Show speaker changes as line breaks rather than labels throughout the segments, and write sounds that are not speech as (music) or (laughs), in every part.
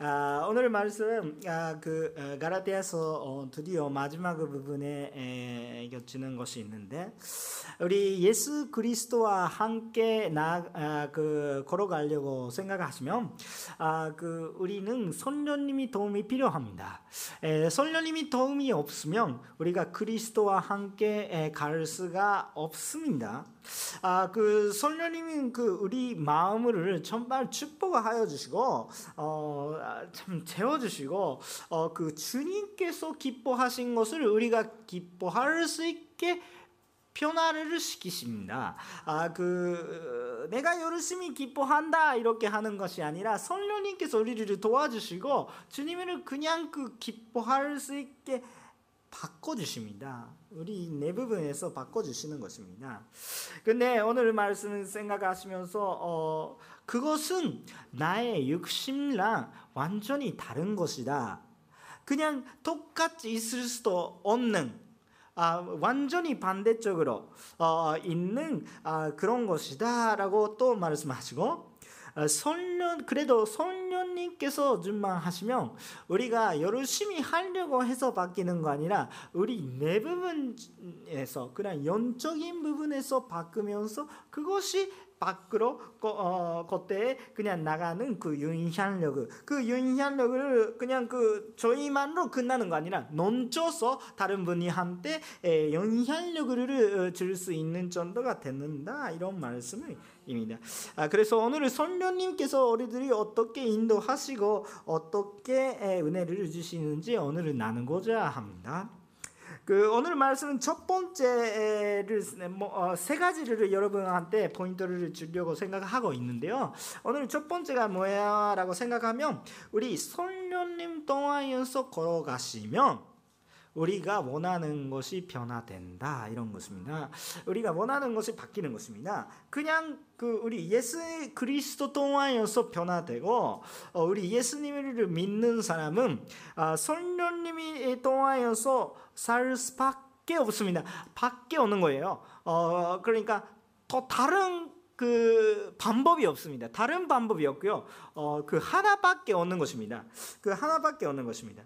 아, 오늘 말씀 아, 그 어, 가라테아서 어, 드디어 마지막 부분에 에, 겹치는 것이 있는데 우리 예수 그리스도와 함께 나, 아, 그 걸어가려고 생각하시면 아, 그 우리는 선녀님이 도움이 필요합니다. 에, 선녀님이 도움이 없으면 우리가 그리스도와 함께 에, 갈 수가 없습니다. 아, 그 선녀님은 그 우리 마음을 정말 축복하여 주시고 어, 참 채워 주시고 어, 그 주님께서 기뻐하신 것을 우리가 기뻐할 수 있게 변화를 시키십니다. 아, 그 내가 열심히 기뻐한다 이렇게 하는 것이 아니라 성령님께서 우리를 도와주시고 주님을 그냥 그 기뻐할 수 있게 바꿔주십니다. 우리 내 부분에서 바꿔주시는 것입니다. 근데 오늘 말씀 생각하시면서 어, 그것은 나의 욕심랑 완전히 다른 것이다. 그냥 똑같이 있을 수도 없는 아, 완전히 반대쪽으로 어, 있는 아, 그런 것이다 라고 또 말씀하시고 선련 그래도 선련님께서 준만 하시면 우리가 열심히 하려고 해서 바뀌는 거 아니라 우리 내 부분에서 그냥 영적인 부분에서 바꾸면서 그것이 밖으로 어, 그때 그냥 나가는 그 영향력 그 영향력을 그냥 그 저희만으로 끝나는 거 아니라 넘쳐서 다른 분이한테 영향력을 줄 수 있는 정도가 되는다 이런 말씀 입니다. 아, 그래서 오늘 선녀님께서 우리들이 어떻게 인도하시고 어떻게 은혜를 주시는지 오늘은 나누고자 합니다. 그 오늘 말씀은 첫 번째를 뭐, 어, 세 가지를 여러분한테 포인트를 주려고 생각하고 있는데요. 오늘 첫 번째가 뭐야라고 생각하면 우리 성령님 동안에서 걸어가시면 우리가 원하는 것이 변화된다 이런 것입니다. 우리가 원하는 것이 바뀌는 것입니다. 그냥 그 우리 예수 그리스도 통하여서 변화되고 어, 우리 예수님을 믿는 사람은 아, 성령님이 통하여서 살 수밖에 없습니다. 밖에 오는 거예요. 어, 그러니까 더 다른 그 방법이 없습니다. 다른 방법이 없고요. 어, 그 하나밖에 없는 것입니다. 그 하나밖에 없는 것입니다.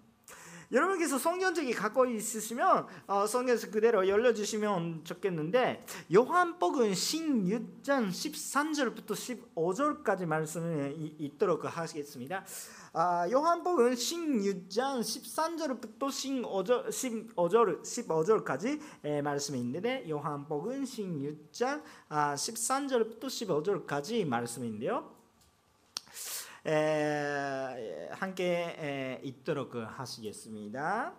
여러분께서 성경책이 갖고 있으시면 어, 성경책 그대로 열려주시면 좋겠는데 요한복음 16장 13절부터 15절까지 말씀이 있도록 하시겠습니다. 아, 요한복음 16장 13절부터 15절, 15절, 15절까지 에, 말씀이 있는데 요한복음 16장 아, 13절부터 15절까지 말씀인데요. 에, 함께 에, 있도록 하시겠습니다.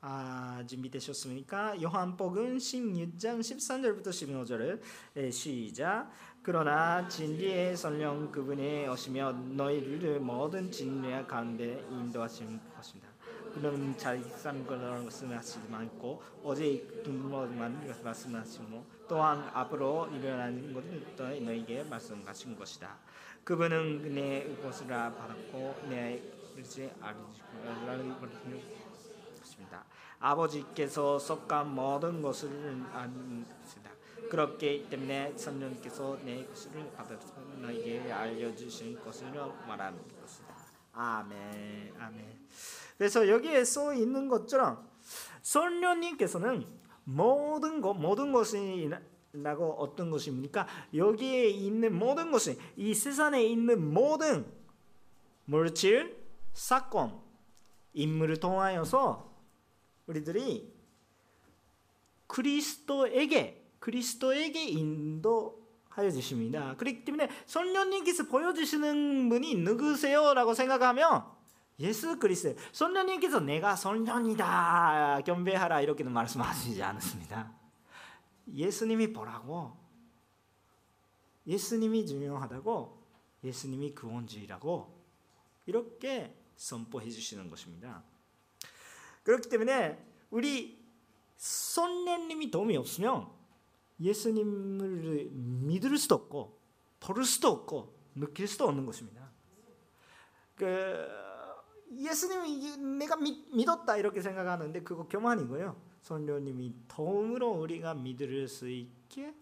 아, 준비되셨습니까? 요한복음 16장 13절부터 15절을 시작. 그러나 진리의 성령 그분이 오시며 너희를 모든 진리의 가운데 인도하실 것입니다. 그는 잘산 것을 말씀하시지 않고 어제 듣만 말씀하시고 또한 앞으로 일어나는 것을 너에게 말씀하신 것이다. 그분은 내 것을 받았고 내 것을 알리십니다. 아버지께서 속한 모든 것을 아십니다. 그렇기 때문에 성령께서 내 것을 받아서 너에게 알려주신 것을 말하는 것이다. 아멘, 아멘. 그래서 여기에 써 있는 것처럼 성령님께서는 모든 것 모든 것이 라고 어떤 것입니까? 여기에 있는 모든 것이 이 세상에 있는 모든 물질, 사건, 인물을 통하여서 우리들이 그리스도에게 그리스도에게 인도하여 주십니다. 그렇기 때문에 성령님께서 보여주시는 분이 누구세요 라고 생각하면 예수 그리스도. 성령님께서 내가 성령이다 경배하라 이렇게는 말씀하시지 않습니다. 예수님이 보라고 예수님이 중요하다고 예수님이 구원주의라고 이렇게 선포해 주시는 것입니다. 그렇기 때문에 우리 선녀님이 도움이 없으면 예수님을 믿을 수도 없고 들을 수도 없고 느낄 수도 없는 것입니다. 그 예수님이 내가 믿, 믿었다 이렇게 생각하는데 그거 교만이고요. 성령님이 도움으로 우리가 믿을 수 있게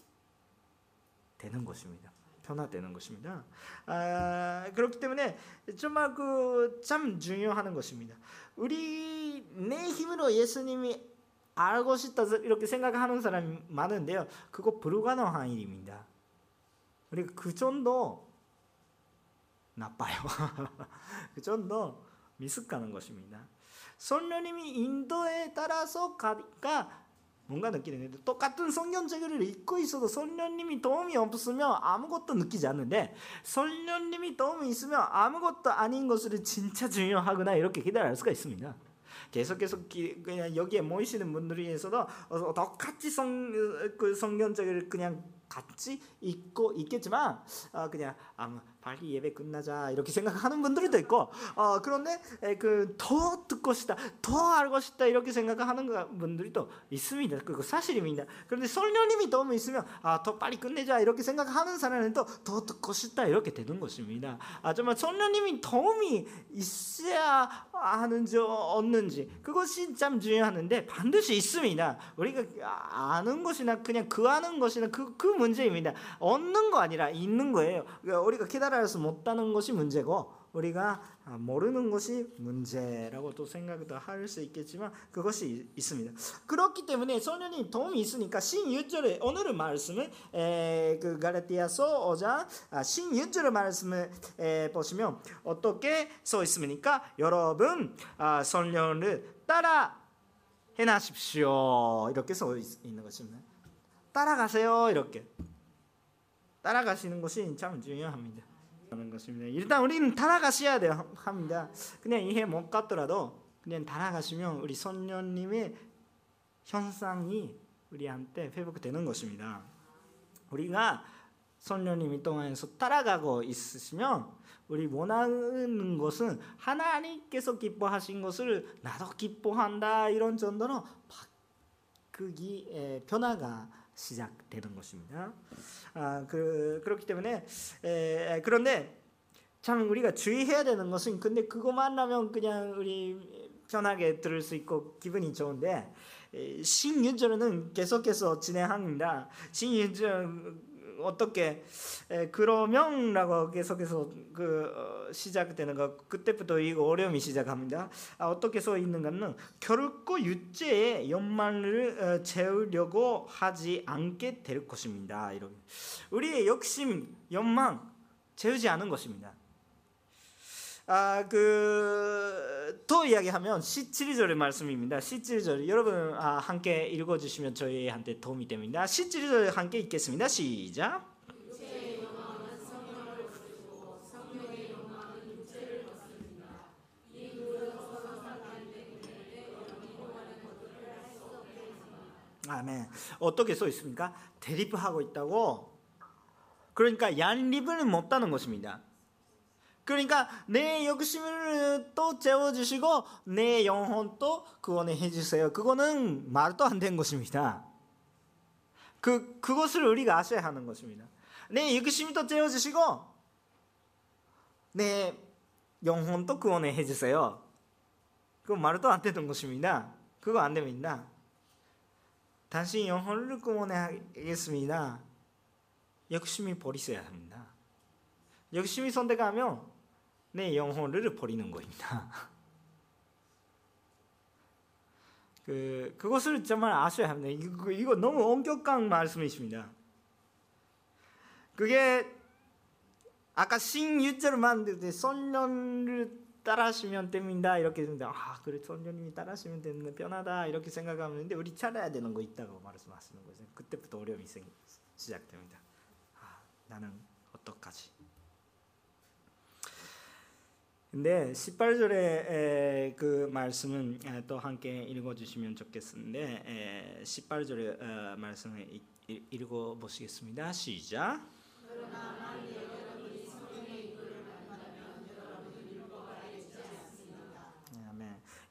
되는 것입니다. 변화되는 것입니다. 아, 그렇기 때문에 정말 그참 중요한 것입니다. 우리 내 힘으로 예수님이 알고 싶다 이렇게 생각하는 사람이 많은데요. 그거 불가능한 일입니다. 우리가 그 정도 나빠요. (laughs) 그 정도 미숙하는 것입니다. 성령님이 인도에 따라서 가니까 뭔가 느끼는 데 똑같은 성경책을 읽고 있어도 성령님이 도움이 없으면 아무것도 느끼지 않는데 성령님이 도움이 있으면 아무것도 아닌 것을 진짜 중요하구나 이렇게 기다릴 수가 있습니다. 계속 계속 그냥 여기에 모이시는 분들에서도 똑같이 성, 그 성경책을 그냥 같이 읽고 있겠지만 어, 그냥 빨리 예배 끝나자 이렇게 생각하는 분들도 있고 어, 그런데 그 더 듣고 싶다 더 알고 싶다 이렇게 생각하는 분들이 또 있습니다. 그거 사실입니다. 그런데 성령님이 도움이 있으면 아, 더 빨리 끝내자 이렇게 생각하는 사람은 또더 듣고 싶다 이렇게 되는 것입니다. 아, 정말 성령님이 도움이 있어야 하는지 없는지 그것이 참 중요한데 반드시 있습니다. 우리가 아는 것이나 그냥 그 아는 것이나 그, 그 문제입니다. 얻는 거 아니라 있는 거예요. 우리가 기다려 깨달아서 못하는 것이 문제고 우리가 모르는 것이 문제라고 또 생각도 할 수 있겠지만 그것이 있습니다. 그렇기 때문에 성령님 도움이 있으니까 신유절의 오늘의 말씀을 에, 그 갈라디아서 5장 아, 신유절의 말씀을 에, 보시면 어떻게 써 있습니까? 여러분 아, 성령을 따라 해나십시오 이렇게 써 있는 것입니다. 따라가세요 이렇게 따라가시는 것이 참 중요합니다. 하는 것입니다. 일단 우리는 따라가셔야 돼요 합니다. 그냥 이해 못 갔더라도 그냥 따라가시면 우리 선녀님의 현상이 우리한테 회복되는 것입니다. 우리가 선녀님이 동안에서 따라가고 있으시면 우리 원하는 것은 하나님께서 기뻐하신 것을 나도 기뻐한다 이런 정도로 바꾸기 변화가 시작되는 것입니다. 아, 그, 그렇기 때문에 에, 그런데 참 우리가 주의해야 되는 것은 근데 그거만 하면 그냥 우리 편하게 들을 수 있고 기분이 좋은데 신윤절은 계속해서 진행합니다. 신윤절 어떻게 그러면라고 계속해서 그 어, 시작되는 거 그때부터 이거 어려움이 시작합니다. 아, 어떻게 써 있는가는 결코 유죄의 연만을 어, 채우려고 하지 않게 될 것입니다. 이런 우리의 욕심, 연망 채우지 않은 것입니다. 아, 그, 더 이야기하면 17절의 말씀입니다. 17절. 여러분, 아, 함께 읽어주시면 저희한테 도움이 됩니다. 17절 함께 읽겠습니다. 시작. 아멘. 어떻게 써 있습니까? 대립하고 있다고. 그러니까 양립은 못다는 것입니다. 그러니까 내 욕심을 또 채워주시고 내 영혼도 구원해 주세요. 그거는 말도 안 되는 것입니다. 그 그것을 우리가 아셔야 하는 것입니다. 내 욕심을 또 채워주시고 내 영혼도 구원해 주세요. 그 말도 안 되는 것입니다. 그거 안 됩니다. 당신 영혼을 구원하겠습니다. 욕심이 버리셔야 합니다. 욕심이 선택하면 내 영혼을 버리는 거입니다. (laughs) 그 그것을 정말 아셔야 합니다. 이거, 이거 너무 엄격한 말씀이십니다. 그게 아까 신유절을 만들 때 선년을 따라하시면 됩니다. 이렇게 했는데 아 그래 선녀님이 따라하시면 되는 편하다 이렇게 생각하는데 우리 찾아야 되는 거 있다고 말씀하시는 거죠. 그때부터 어려움이 시작됩니다. 아 나는 어떡하지? 근데 18절의 그 말씀은 또 함께 읽어 주시면 좋겠는데 18절의 어, 말씀을 읽어 보시겠습니다. 시작.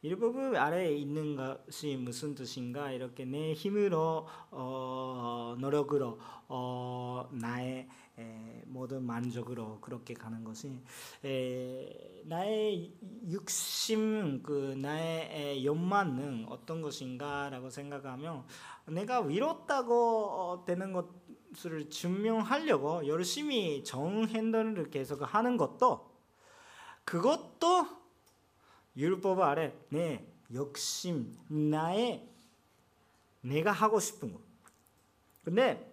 일부분 아래에 있는 것이 무슨 뜻인가? 이렇게 내 힘으로 어, 노력으로 어, 나의 에, 모든 만족으로 그렇게 가는 것이 에, 나의 육심 그 나의 연만은 어떤 것인가라고 생각하면 내가 위롭다고 되는 것 것을 증명하려고 열심히 좋은 행동을 계속 하는 것도 그것도 율법 아래 내 욕심 나의 내가 하고 싶은 거. 근데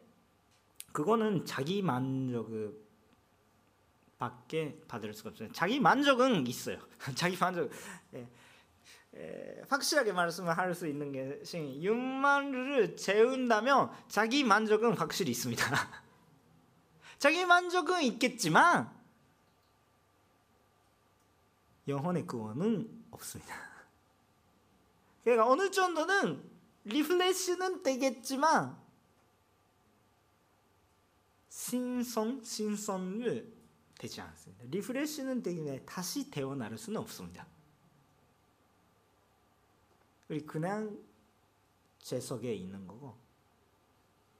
그거는 자기 만족 밖에 받을 수가 없어요. 자기 만족은 있어요. (laughs) 자기 만족. 예. 에, 확실하게 말씀을 할 수 있는 것이 육만을 재운다면 자기 만족은 확실히 있습니다. (laughs) 자기 만족은 있겠지만 영혼의 구원은 없습니다. (laughs) 그러니까 어느 정도는 refresh는 되겠지만 신생 신생은 되지 않습니다. refresh는 되기 다시 태어날 수는 없습니다. 우리 그냥 제 속에 있는 거고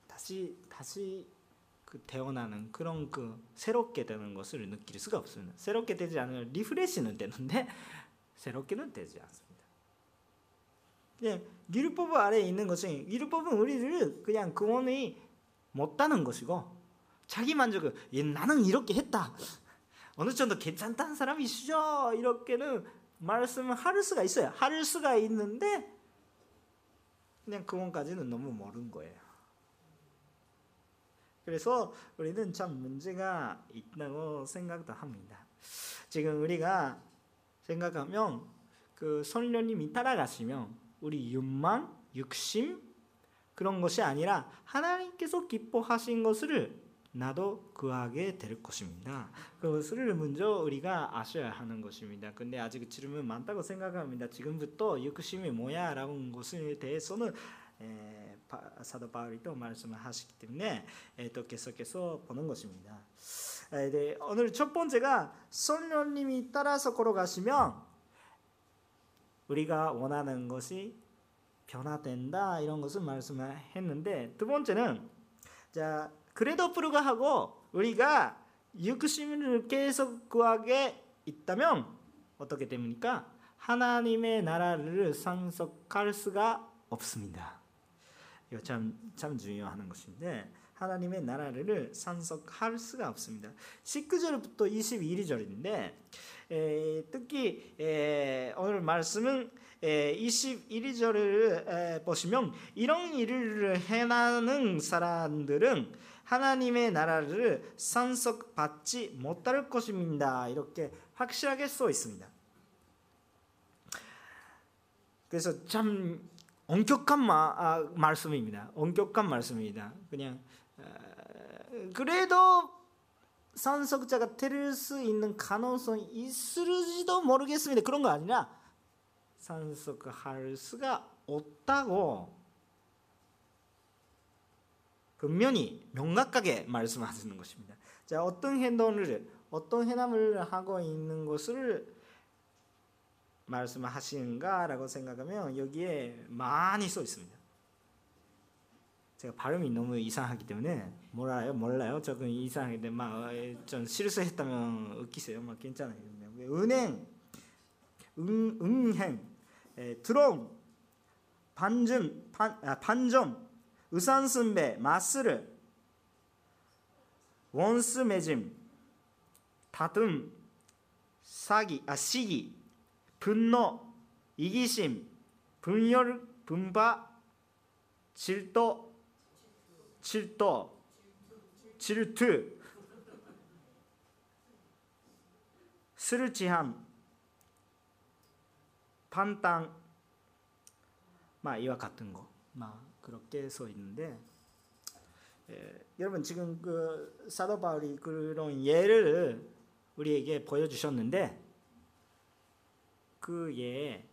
다시 다시 그 태어나는 그런 그 새롭게 되는 것을 느낄 수가 없습니다. 새롭게 되지 않으면 refresh는 되는데 (laughs) 새롭게는 되지 않습니다. 그냥 율법 아래에 있는 것은 율법은 우리를 그냥 구원이 못다는 것이고 자기 만족을 나는 이렇게 했다. 어느 정도 괜찮다는 사람이시죠? 이렇게는 말씀을 할 수가 있어요. 할 수가 있는데 그냥 그원까지는 너무 모르는 거예요. 그래서 우리는 참 문제가 있다고 생각도 합니다. 지금 우리가 생각하면 그 성령님이 따라가시면 우리 육만, 육심 그런 것이 아니라 하나님께서 기뻐하신 것을 나도 구하게 될 것입니다. 그것을 먼저 우리가 아셔야 하는 것입니다. 근데 아직 질문 많다고 생각합니다. 지금부터 육심이 뭐야라는 것에 대해서는 에, 사도 바울이 또 말씀을 하시기 때문에 에, 또 계속해서 보는 것입니다. 에, 네, 오늘 첫 번째가 성령님이 따라서 걸어가시면 우리가 원하는 것이 변화된다 이런 것을 말씀을 했는데 두 번째는 자 그래도 불구하고 우리가 육신을 계속 구하게 있다면 어떻게 됩니까? 하나님의 나라를 상속할 수가 없습니다. 이거 참, 참 중요한 것인데 하나님의 나라를 상속할 수가 없습니다. 19절부터 21절인데 에, 특히 에, 오늘 말씀은 21절을 보시면 이런 일을 해나는 사람들은 하나님의 나라를 상속받지 못할 것입니다. 이렇게 확실하게 써 있습니다. 그래서 참 엄격한 마, 아, 말씀입니다. 엄격한 말씀입니다. 그냥 아, 그래도 상속자가 될수 있는 가능성이 있을지도 모르겠습니다. 그런 거 아니라 상속할 수가 없다고 분명히 명확하게 말씀하시는 것입니다. 자, 어떤 행동을 어떤 행함을 하고 있는 것을 말씀하시는가라고 생각하면 여기에 많이 써 있습니다. 제가 발음이 너무 이상하기 때문에 몰라요, 몰라요. 조금 이상하기 때문에 막좀 실수했다면 웃기세요. 막 괜찮아요. 은행, 은, 은행, 드론, 반점, 반, 아, 반점, 의산순배, 마스를, 원수 맺음, 다툼, 사기, 아 시기, 분노, 이기심, 분열, 분바, 질도, 질도, 질투, 술 취함, 판당, 막 이와 같은 거, 막 그렇게 써 있는데 예, 여러분 지금 그 사도 바울이 그런 예를 우리에게 보여주셨는데 그 예에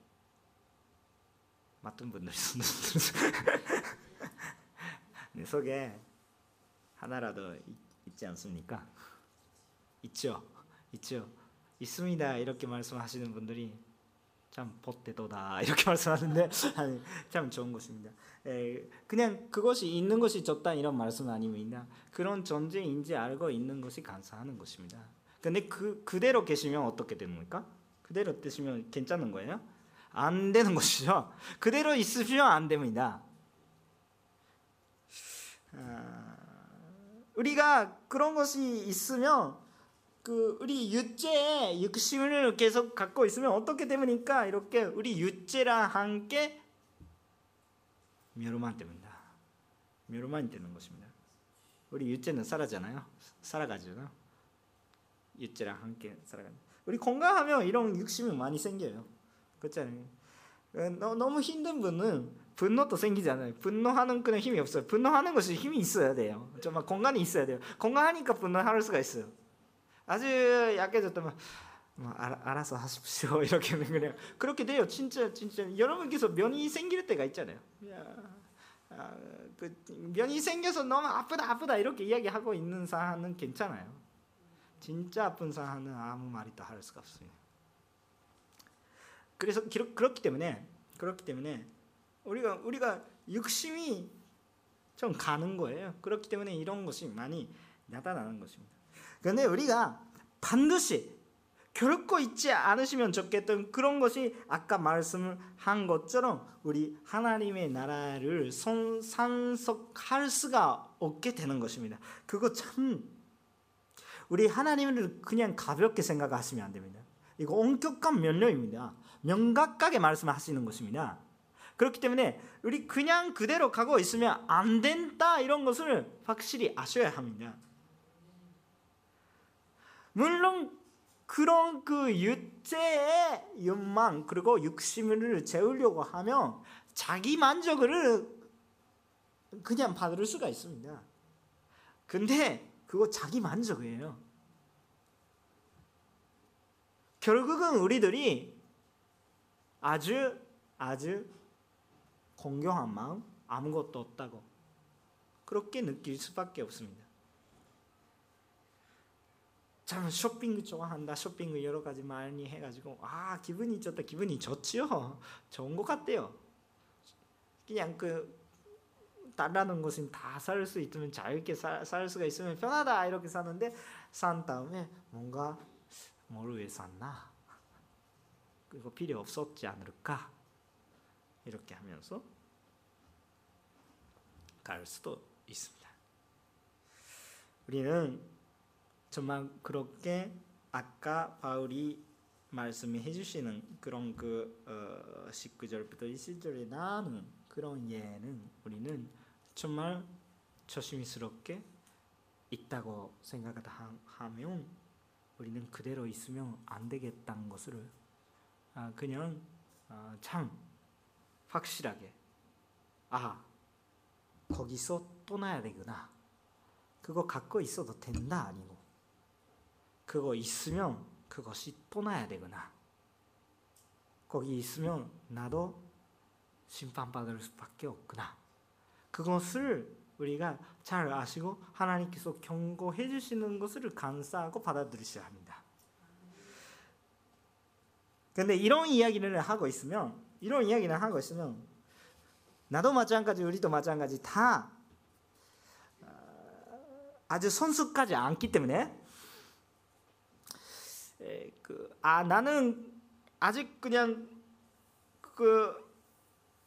맡은 분들이 (laughs) 네, 속에 하나라도 있지 않습니까? 있죠, 있죠, 있습니다. 이렇게 말씀하시는 분들이 참 보태도다 이렇게 (laughs) 말씀하는데 참 좋은 것입니다. 에, 그냥 그것이 있는 것이 좋다 이런 말씀은 아닙니다. 그런 존재인지 알고 있는 것이 감사하는 것입니다. 근데 그 그대로 계시면 어떻게 겁니까? 그대로 되시면 괜찮은 거예요? 안 되는 (laughs) 것이죠. 그대로 있으시면 안 됩니다. 아, 우리가 그런 것이 있으면 그 우리 육체의 육심을 계속 갖고 있으면 어떻게 되니까 이렇게 우리 육체랑 함께 멸망 됩니다. 멸망이 되는 것입니다. 우리 육체는 살아잖아요. 살아가잖아요. 육체랑 함께 살아가. 우리 건강하면 이런 육심이 많이 생겨요. 그렇잖아요. 어, 너무 힘든 분은 분노도 생기잖아요. 분노하는 그런 힘이 없어요. 분노하는 것이 힘이 있어야 돼요. 정말 건강이 있어야 돼요. 건강하니까 분노할 수가 있어요. 아주 약해졌다면 뭐 알, 아 서 하십시오 (laughs) 이렇게는 그냥 그렇게 돼요. 진짜 진짜 여러분께서 면이 생길 때가 있잖아요. 야, 아, 그 면이 생겨서 너무 아프다 아프다 이렇게 이야기하고 있는 사람은 괜찮아요. 진짜 아픈 사람은 아무 말이 또할 수가 없어요. 그래서 그렇기 때문에 그렇기 때문에 우리가 우리가 육심이 좀 가는 거예요. 그렇기 때문에 이런 것이 많이 나타나는 것입니다. 그런데 우리가 반드시 결코 잊지 않으시면 좋겠던 그런 것이 아까 말씀을 한 것처럼 우리 하나님의 나라를 상속할 수가 없게 되는 것입니다. 그거 참 우리 하나님을 그냥 가볍게 생각하시면 안 됩니다. 이거 엄격한 면료입니다. 명각하게 말씀하시는 것입니다. 그렇기 때문에 우리 그냥 그대로 가고 있으면 안 된다 이런 것을 확실히 아셔야 합니다. 물론 그런 그 육체의 욕망 그리고 육심을 채우려고 하면 자기 만족을 그냥 받을 수가 있습니다. 근데 그거 자기 만족이에요. 결국은 우리들이 아주 아주 공경한 마음 아무것도 없다고 그렇게 느낄 수밖에 없습니다. 저는 쇼핑 좋아한다. 쇼핑 여러 가지 많이 해가지고 아 기분이 좋다. 기분이 좋지요. 좋은 것 같대요. 그냥 그 달라는 것은 다 살 수 있으면 자유롭게 살, 살 수가 있으면 편하다 이렇게 사는데 산 다음에 뭔가 뭘 위해 샀나? 그거 필요 없었지 않을까? 이렇게 하면서 갈 수도 있습니다. 우리는 정말 그렇게 아까 바울이 말씀해 주시는 그런 그 어, 19절부터 20절에 나오는 그런 예는 우리는 정말 조심스럽게 있다고 생각하면 우리는 그대로 있으면 안 되겠다는 것을 아, 그냥 어, 참 확실하게 아 거기서 떠나야 되구나 그거 갖고 있어도 된다 아니고 그거 있으면 그것이 떠나야 되구나. 거기 있으면 나도 심판받을 수밖에 없구나. 그것을 우리가 잘 아시고 하나님께서 경고해 주시는 것을 감사하고 받아들이셔야 합니다. 근데 이런 이야기를 하고 있으면 이런 이야기를 하고 있으면 나도 마찬가지 우리도 마찬가지 다 어, 아주 선수까지 않기 때문에 그아 나는 아직 그냥 그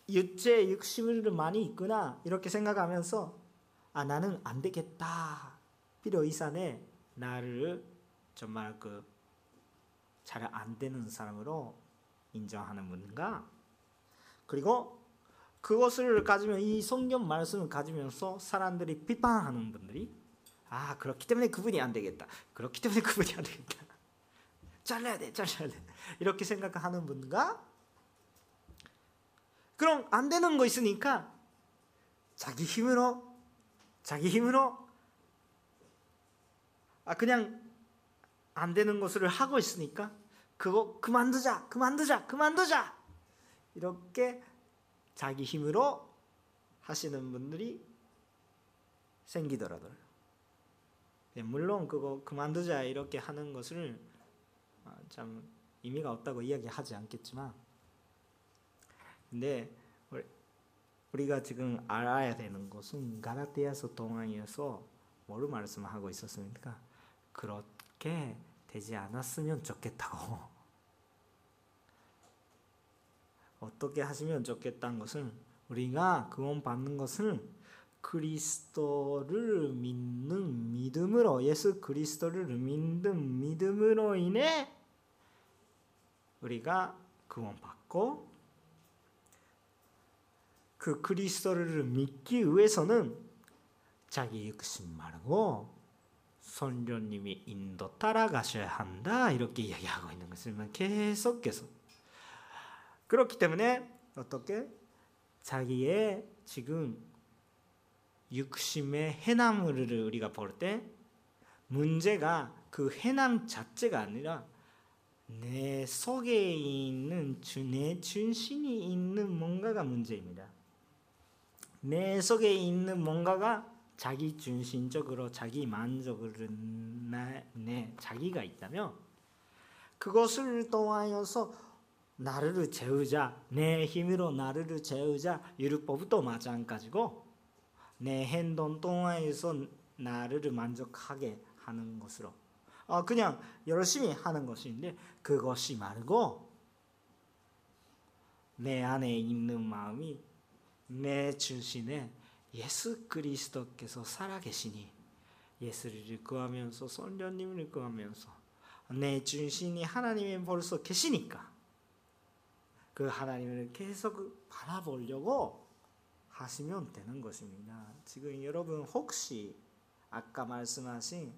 육체 육심을 많이 있구나 이렇게 생각하면서 아 나는 안 되겠다. 필요 이상에 나를 정말 그 잘 안 되는 사람으로 인정하는 분과 그리고 그것을 가지면 이 성경 말씀을 가지면서 사람들이 비판하는 분들이 아 그렇기 때문에 그분이 안 되겠다. 그렇기 때문에 (laughs) 그분이 안 되겠다. 잘라야 돼, 잘라야 돼. 이렇게 생각하는 분과 그럼 안 되는 거 있으니까 자기 힘으로 자기 힘으로 아 그냥 안 되는 것을 하고 있으니까 그거 그만두자, 그만두자, 그만두자 이렇게 자기 힘으로 하시는 분들이 생기더라고요. 예, 물론 그거 그만두자 이렇게 하는 것을 아, 참 의미가 없다고 이야기하지 않겠지만 근데 우리가 지금 알아야 되는 것은 가라티아서 동안에서 뭘 말씀하고 있었습니까? 그렇게 되지 않았으면 좋겠다고 (laughs) 어떻게 하시면 좋겠다는 것은 우리가 구원 받는 것은 그리스도를 믿는 믿음으로 예수 그리스도를 믿는 믿음으로 인해 우리가 구원받고 그 그리스도를 믿기 위해서는 자기 욕심 말고 선녀님이 인도 따라가셔야 한다 이렇게 이야기하고 있는 것을 계속 계속 그렇기 때문에 어떻게 자기의 지금 육심의 해남을 우리가 볼 때 문제가 그 해남 자체가 아니라 내 속에 있는 내 중심이 있는 뭔가가 문제입니다. 내 속에 있는 뭔가가 자기 중심적으로 자기 만족을 내 자기가 있다면 그것을 통하여서 나를 재우자 내 힘으로 나를 재우자 율법도 마찬가지고 내 행동 통하여서 나를 만족하게 하는 것으로. 어, 그냥 열심히 하는 것인데 그것이 말고 내 안에 있는 마음이 내 중심에 예수 그리스도께서 살아계시니 예수를 구하면서 선녀님을 구하면서 내 중심이 하나님이 벌써 계시니까 그 하나님을 계속 바라보려고 하시면 되는 것입니다. 지금 여러분 혹시 아까 말씀하신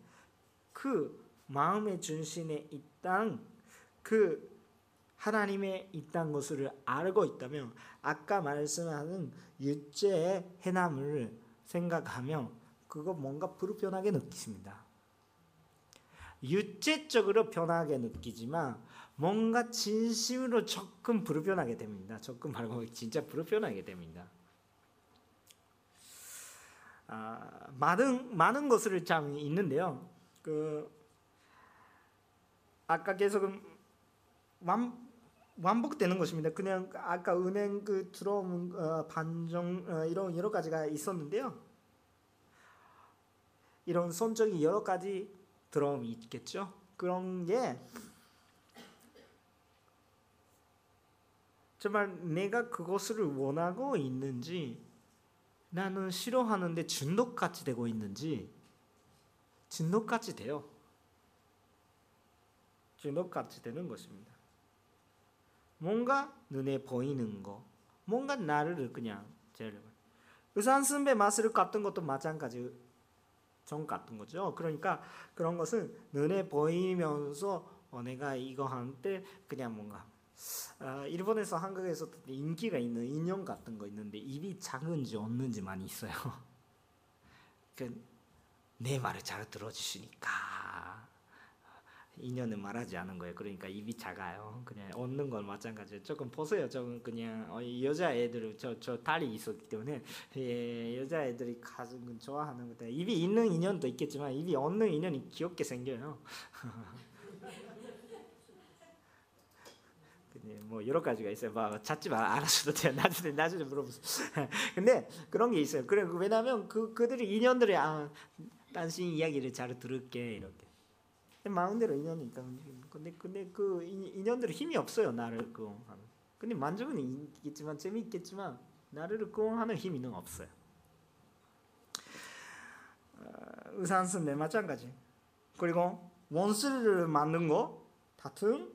그 마음의 중심에 있던 그 하나님의 있다는 것을 알고 있다면 아까 말씀하는 육체의 해남을 생각하면 그거 뭔가 불편하게 느끼십니다. 육체적으로 편하게 느끼지만 뭔가 진심으로 조금 불편하게 됩니다. 조금 말고 진짜 불편하게 됩니다. 아, 많은 많은 것을 참 있는데요. 그 아까 계속 완 완복되는 것입니다. 그냥 아까 은행 그 들어온 어, 반정 어, 이런 여러 가지가 있었는데요. 이런 선적이 여러 가지 들어옴이 있겠죠. 그런 게 정말 내가 그것을 원하고 있는지 나는 싫어하는데 중독같이 되고 있는지 중독같이 돼요. 중독같이 되는 것입니다. 뭔가 눈에 보이는 거, 뭔가 나를 그냥 제일 의산승배 맛을 같은 것도 마찬가지 정 같은 거죠. 그러니까 그런 것은 눈에 보이면서 어, 내가 이거 한때 그냥 뭔가 아, 일본에서 한국에서 인기가 있는 인형 같은 거 있는데 입이 작은지 없는지 많이 있어요. (laughs) 그 내 말을 잘 들어주시니까 인연은 말하지 않은 거예요. 그러니까 입이 작아요. 그냥 얻는 건 마찬가지예요. 조금 보세요. 조금 그냥 어, 여자 애들 저저 딸이 있었기 때문에 예, 여자 애들이 가슴 좋아하는 것 입이 있는 인연도 있겠지만 입이 없는 인연이 귀엽게 생겨요. (laughs) 뭐 여러 가지가 있어요. 뭐 찾지 마 알아서도 돼요. 나중에 나중에 물어보세요. (laughs) 근데 그런 게 있어요. 그래 왜냐하면 그 그들이 인연들이 아 당신 이야기를 잘 들을게 이렇게. 마음대로 인연이 있다. 근데 근데 그 인연들이 힘이 없어요. 나를 그 근데 만족은 있겠지만 재미있겠지만 나를 구원하는 힘은 없어요. 의산승 마찬가지. 그리고 원수를 만든 거 다툼,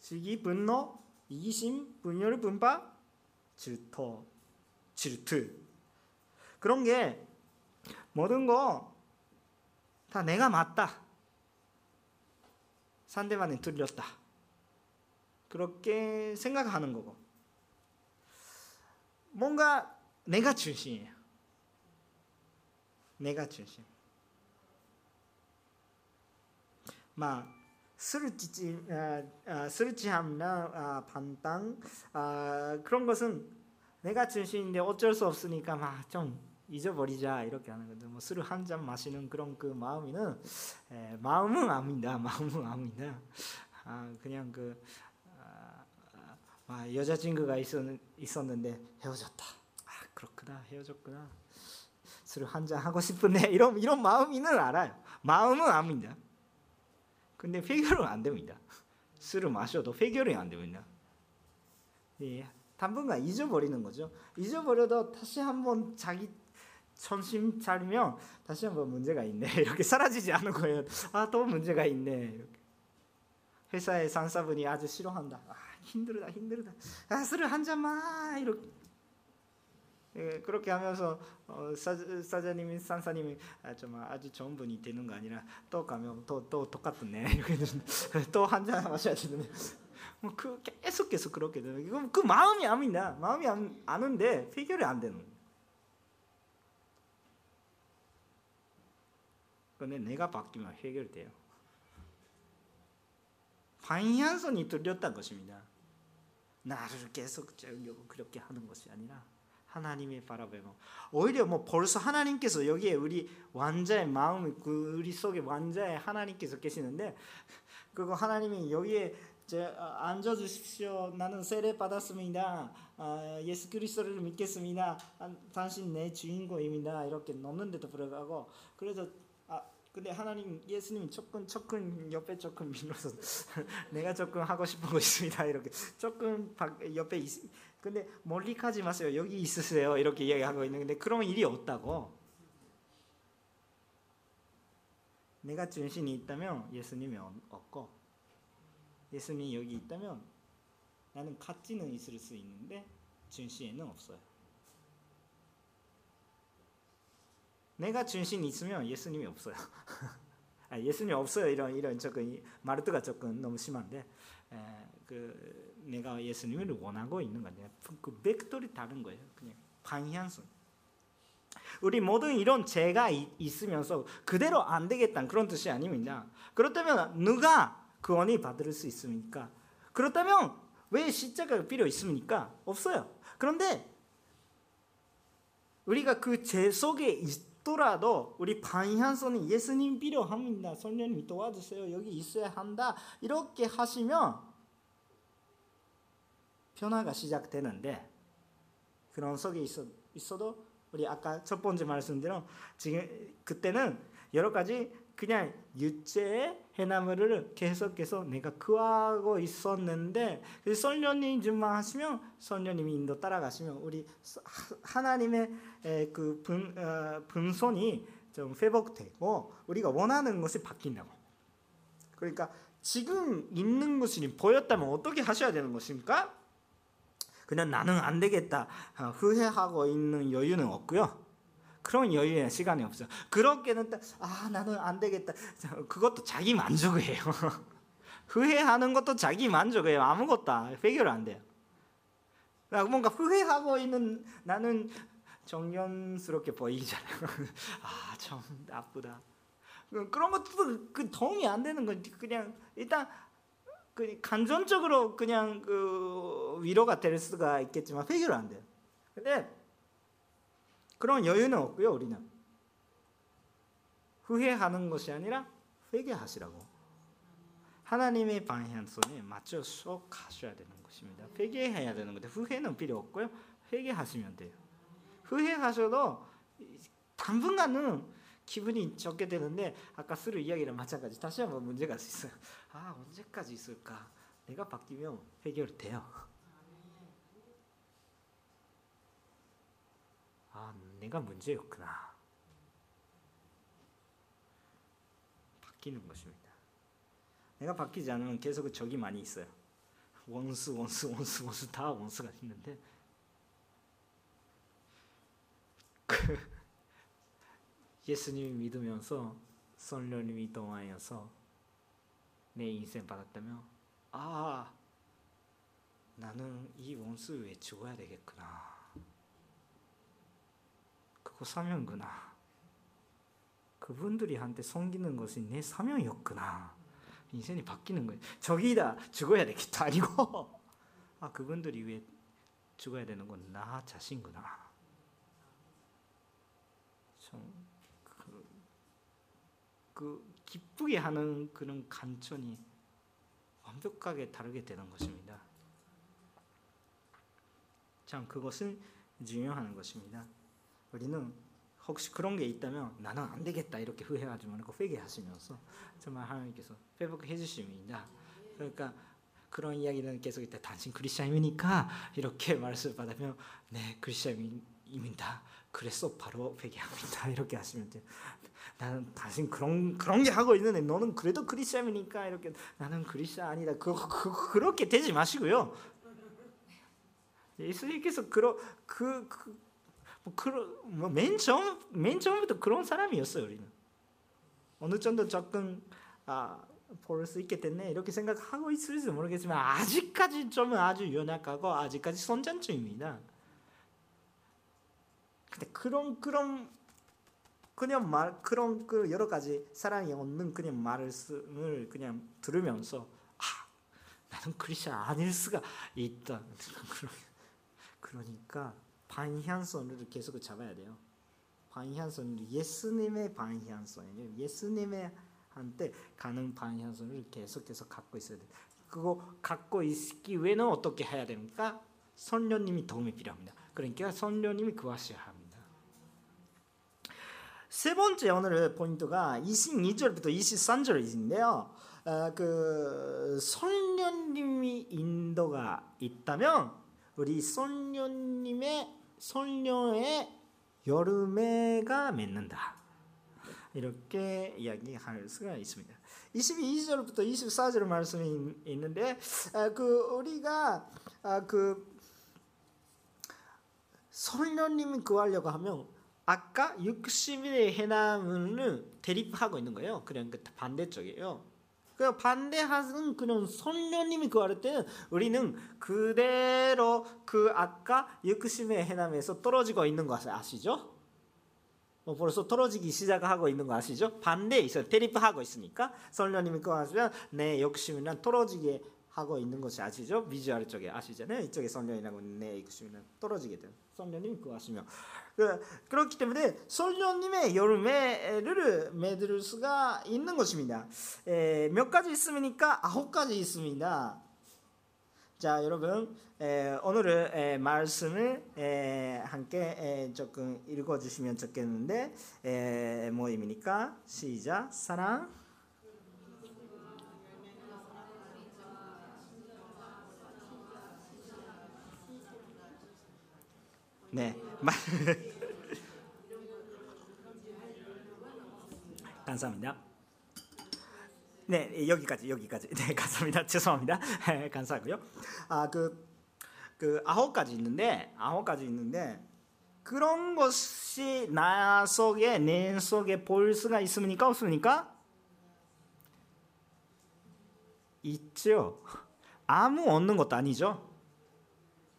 시기, 분노, 이기심, 분열, 분파, 질투, 질투. 그런 게 모든 거 다 내가 맞다. 상대방이 틀렸다. 그렇게 생각하는 거고. 뭔가 내가 중심이에요. 내가 중심. 막 술취 술취함이나 반당 그런 것은 내가 중심인데 어쩔 수 없으니까 막좀 잊어버리자 이렇게 하는 건데 뭐 술을 한 잔 마시는 그런 그 마음이는 에, 마음은 아닙니다. (laughs) 마음은 아닙니다. 아 그냥 그 아, 아, 여자친구가 있었, 있었는데 헤어졌다. 아 그렇구나 헤어졌구나. 술을 한 잔 하고 싶은데 (laughs) 이런 이런 마음이는 알아요. 마음은 아닙니다. 근데 해결은 안 됩니다. 술을 마셔도 해결이 안 됩니다. 예, 당분간 잊어버리는 거죠. 잊어버려도 다시 한번 자기 정신 차리면 다시 한번 문제가 있네. (laughs) 이렇게 사라지지 않은 거예요. 아, 또 문제가 있네. 이렇게. 회사의 상사분이 아주 싫어한다. 아, 힘들다, 힘들다. 아, 술을 한 잔만 이렇게. 예, 그렇게 하면서 어, 사, 사장님이 상사님이 아, 좀 아주 좋은 분이 되는 거 아니라 또 가면 또 또 똑같네 (laughs) 이렇게 또한 잔 마셔야 되는데 뭐 그 계속 계속 그렇게 되는 이건 그 마음이 아니다 마음이 안, 아는데 해결이 안 되는 근데 내가 바뀌면 해결돼요 방향성이 들렸던 것입니다 나를 계속 그렇게 하는 것이 아니라 하나님의 바라보면 오히려 뭐 벌써 하나님께서 여기에 우리 왕자의 마음 그 우리 속에 왕자의 하나님께서 계시는데 그거 하나님이 여기에 아, 앉아 주십시오. 나는 세례 받았습니다. 아, 예수 그리스도를 믿겠습니다. 아, 당신 내 주인공입니다. 이렇게 넣는데도 불구하고 그래서 아 근데 하나님 예수님 조금 조금 옆에 조금 밀어서 (laughs) 내가 조금 하고 싶은 거 있습니다. 이렇게 조금 옆에 있, 근데 멀리 가지 마세요. 여기 있으세요. 이렇게 이야기하고 있는데 그런 일이 없다고. 내가 중심이 있다면 예수님이 없고 예수님이 여기 있다면 나는 같이는 있을 수 있는데 중심에는 없어요. 내가 중심이 있으면 예수님이 없어요. (laughs) 아, 예수님 없어요. 이런 이런 조금 마르트가 조금 너무 심한데 에, 그 내가 예수님을 원하고 있는 거냐. 그 벡터리 다른 거예요. 그냥 방향성. 우리 모든 이런 죄가 있으면서 그대로 안 되겠다는 그런 뜻이 아닙니다. 그렇다면 누가 구원이 받을 수 있습니까? 그렇다면 왜 십자가가 필요 있습니까? 없어요. 그런데 우리가 그 죄 속에 있 더라도 우리 방향성이 예수님 필요합니다. 성령님 도와주세요. 여기 있어야 한다. 이렇게 하시면 변화가 시작되는데 그런 속에 있어, 있어도 우리 아까 첫 번째 말씀대로 지금 그때는 여러 가지 그냥 유죄의 해나무를 계속해서 내가 구하고 있었는데 선녀님 좀만 하시면 선녀님이 인도 따라가시면 우리 하나님의 그 분, 어, 분손이 좀 회복되고 우리가 원하는 것이 바뀐다고. 그러니까 지금 있는 것이 보였다면 어떻게 하셔야 되는 것입니까? 그냥 나는 안 되겠다 어, 후회하고 있는 여유는 없고요. 그런 여유의 시간이 없어. 그렇게는 아 나는 안 되겠다. 그것도 자기 만족이에요. (laughs) 후회하는 것도 자기 만족이에요. 아무것도 해결 안 돼요. 뭔가 후회하고 있는 나는 정연스럽게 보이잖아요. (laughs) 아 참 나쁘다. 그런 것도 그 도움이 안 되는 건 그냥 일단 그 감정적으로 그냥 그 위로가 될 수가 있겠지만 해결 안 돼요. 근데 그런 여유는 없고요, 우리는. 후회하는 것이 아니라 회개하시라고. 하나님의 방향성에 맞춰서 가셔야 되는 것입니다. 회개해야 되는 건데 후회는 필요 없고요. 회개하시면 돼요. 회개하셔도 당분간은 기분이 좋게 되는데 아까 쓰루 이야기랑 마찬가지 다시 한번 문제가 있어요. 아 언제까지 있을까? 내가 바뀌면 해결돼요. 아 내가 문제였구나. 바뀌는 것입니다. 내가 바뀌지 않으면 계속 적이 많이 있어요. 원수 원수 원수 원수 다 원수가 있는데 그 예수님 믿으면서 성령님이 동하여서 내 인생 받았다면 아 나는 이 원수 왜 죽어야 되겠구나 그거 사명구나. 그분들이 한테 섬기는 것이 내 사명이었구나. 인생이 바뀌는 거예요. 저기다 죽어야 되겠다 아니고. (laughs) 아 그분들이 왜 죽어야 되는 건 나 자신구나. 참그 기쁘게 하는 그런 간천이 완벽하게 다르게 되는 것입니다. 참 그것은 중요한 것입니다. 우리는 혹시 그런 게 있다면 나는 안 되겠다 이렇게 후회하지 말고 회개하시면서 정말 하나님께서 회복해 주십니다. 그러니까 그런 이야기는 계속 있다. 당신 크리스천이니까 이렇게 (laughs) 말씀 받으면 네 크리스천입니다. 그래서 바로 회개합니다. (laughs) 이렇게 하시면 돼요. 나는 다신 그런 그런 게 하고 있는데 너는 그래도 크리스천이니까 이렇게 나는 크리스천 아니다. 그, 그 그렇게 되지 마시고요. 예수님께서 그러 그 그 뭐 그런 뭐맨 처음 맨 처음부터 그런 사람이었어요. 우리는 어느 정도 접근 아볼 수 있게 됐네 이렇게 생각하고 있을지 모르겠지만 아직까지 좀 아주 연약하고 아직까지 선전중입니다. 근데 그런 그런 그냥 말 그런 그 여러 가지 사랑이 없는 그냥 말을 그냥 들으면서 아 나는 크리스천 아닐 수가 있다. (laughs) 그러니까 방향성을 계속 잡아야 돼요. 방향성을 예수님의 방향성이에요. 예수님의 한테 가는 방향성을 계속해서 갖고 있어야 돼. 그거 갖고 있기 위해는 어떻게 해야 됩니까? 선녀님이 도움이 필요합니다. 그러니까 선녀님이 구하셔야 합니다. 세 번째 오늘 포인트가 22절부터 23절인데요. 어, 그 선녀님이 인도가 있다면 우리 선녀님의 선녀의 여름에가 맺는다. 이렇게 이야기할 수가 있습니다. 22절부터 24절 말씀이 있는데 아, 그 우리가 아, 그 선녀님이 구하려고 하면 아까 60일의 해남을 대립하고 있는 거예요. 그냥 그 반대쪽이에요. 그 반대하는 그런 선녀님이 구할 때는 우리는 그대로 그 아까 60일의 해남에서 떨어지고 있는 거 아시죠? 뭐 벌써 떨어지기 시작하고 있는 거 아시죠? 반대에 있어요. 대립하고 있으니까 선녀님이 구하시면 내 욕심이란 떨어지게 하고 있는 것이 아시죠? 비주얼 쪽에 아시잖아요. 이쪽에 선녀이라고 내 욕심이란 떨어지게 돼. 선녀님이 구하시면 그, 그렇기 때문에 선녀님의 열매를 맺을 수가 있는 것입니다. 에, 몇 가지 있습니까? 아홉 가지 있습니다. 자, 여러분 에, 오늘의 에, 말씀을 에, 함께 조금 읽어주시면 좋겠는데 에, 뭐 의미니까 시작 사랑 네. (laughs) 감사합니다. 네 여기까지 여기까지. 네 (laughs) 감사합니다. 죄송합니다. 네, 감사하고요. 아 그 그 아홉 가지 있는데 아홉 가지 있는데 그런 것이 나 속에 내 속에 볼 수가 있습니까 없습니까? 있죠. 아무 없는 것도 아니죠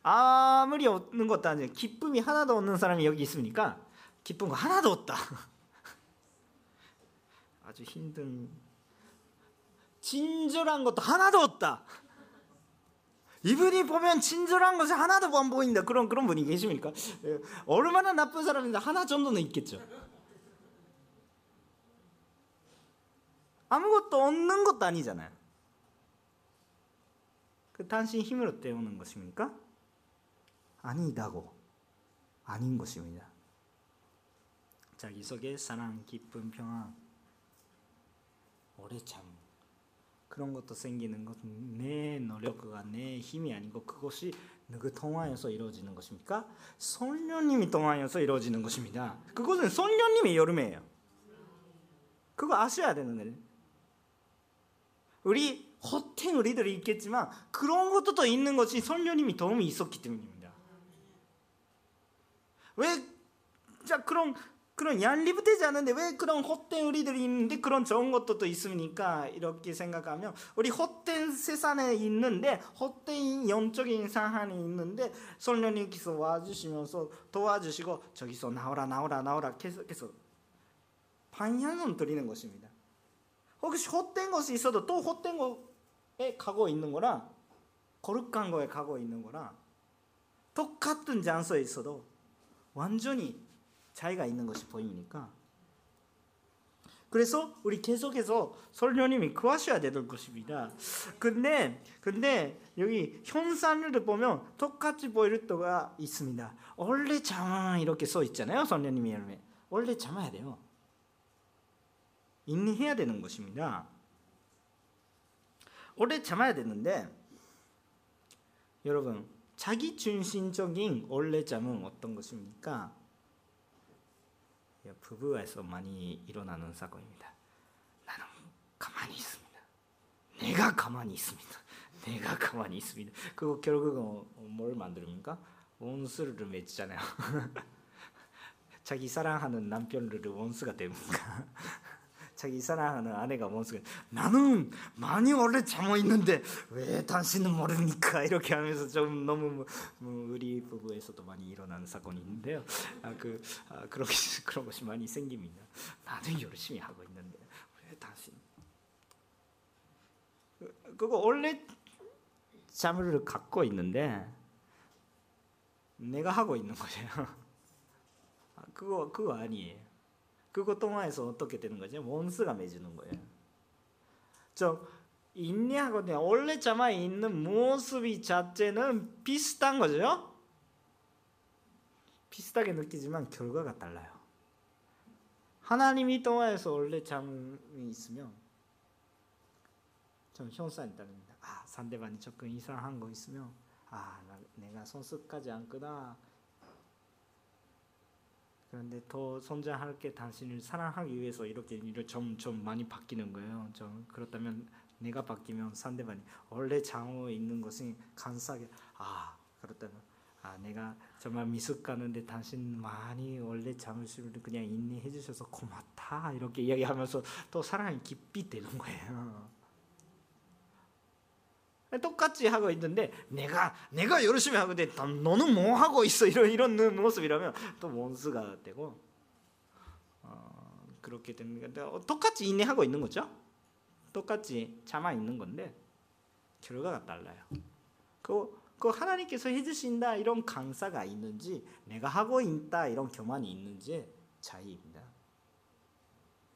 아무리 없는 것도 아니죠 기쁨이 하나도 없는 사람이 여기 있습니까 기쁜 거 하나도 없다 (laughs) 아주 힘든 친절한 것도 하나도 없다. 이분이 보면 친절한 것이 하나도 안 보인다. 그런 그런 분이 계십니까? 예, 얼마나 나쁜 사람인데 하나 정도는 있겠죠. 아무것도 없는 것도 아니잖아요. 그 당신 힘으로 때우는 것입니까? 아니다고 아닌 것입니다. 자기 속에 사랑, 기쁨, 평안, 오래 참 그런 것도 생기는 것은 내 노력과 내 힘이 아니고 그것이 누구 통하여서 이루어지는 것입니까? 성령님이 통하여서 이루어지는 것입니다. 그것은 성령님의 여름이에요. 그거 아셔야 되는 거예요. 우리 헛행 우리들이 있겠지만 그런 것도 또 있는 것이 성령님이 도움이 있었기 때문입니다. 왜 자 그런 그런 얄리부되지 않은데 왜 그런 헛된 우리들이 있는데 그런 좋은 것도 또 있으니까 이렇게 생각하면 우리 헛된 세상에 있는데 헛된 영적인 상황이 있는데 성령님께서 와주시면서 도와주시고 저기서 나오라 나오라 나오라 계속해서 방향은 드리는 것입니다. 혹시 헛된 것이 있어도 또 헛된 거에 가고 있는 거라 거룩한 거에 가고 있는 거라 똑같은 장소에 있어도 완전히 차이가 있는 것이 보이니까 그래서 우리 계속해서 설교님이 구하셔야 되는 것입니다. 근데 근데 여기 현상을 보면 똑같이 보일 때가 있습니다. 원래 잠 이렇게 써 있잖아요. 설교님이 여러분. 원래 잠아야 돼요. 인해야 되는 것입니다. 원래 잠아야 되는데 여러분 자기 중심적인 원래 잠은 어떤 것입니까? 부부에서 많이 일어나는 사건입니다. 나는 가만히 있습니다. 내가 가만히 있습니다. (laughs) 내가 가만히 있습니다. 그거 결국은 뭘 만듭니까? 원수를 맺잖아요. (laughs) 자기 사랑하는 남편을 원수가 됩니까? (laughs) 자기 사랑하는 아내가 원수가 나는 많이 원래 잠어 있는데 왜 당신은 모릅니까? 이렇게 하면서 좀 너무 뭐, 뭐 우리 부부에서도 많이 일어나는 사건이 있는데요. 아, 그 아, 그런 (laughs) 그런 것이 많이 생깁니다. 나는 열심히 하고 있는데 왜 당신 그거 원래 자물을 갖고 있는데 내가 하고 있는 거예요. (laughs) 아, 그거 그거 아니에요. 그거 통화해서 어떻게 되는 거죠? 원수가 맺는 거예요. 저 인내하거든요. 원래 자마 있는 모습이 자체는 비슷한 거죠. 비슷하게 느끼지만 결과가 달라요. 하나님이 통화해서 원래 잠이 있으면 좀 형상이 다릅니다. 아 상대방이 조금 이상한 거 있으면 아 내가 손수까지 안끄나 그런데 더 성장할 게 당신을 사랑하기 위해서 이렇게 점점 많이 바뀌는 거예요. 좀 그렇다면 내가 바뀌면 상대방이 원래 장어 있는 것은 감사하게 아 그렇다면 아 내가 정말 미숙하는데 당신 많이 원래 잠을 그냥 인내해 주셔서 고맙다 이렇게 이야기하면서 또 사랑이 깊이 되는 거예요. 똑같이 하고 있는데 내가 내가 열심히 하고 있는데 너는 뭐 하고 있어 이런 이런 모습이라면 또 원수가 되고 어, 그렇게 건데 어, 똑같이 인내하고 있는 거죠. 똑같이 참아 있는 건데 결과가 달라요. 그, 그 하나님께서 해주신다 이런 강사가 있는지 내가 하고 있다 이런 교만이 있는지 차이입니다.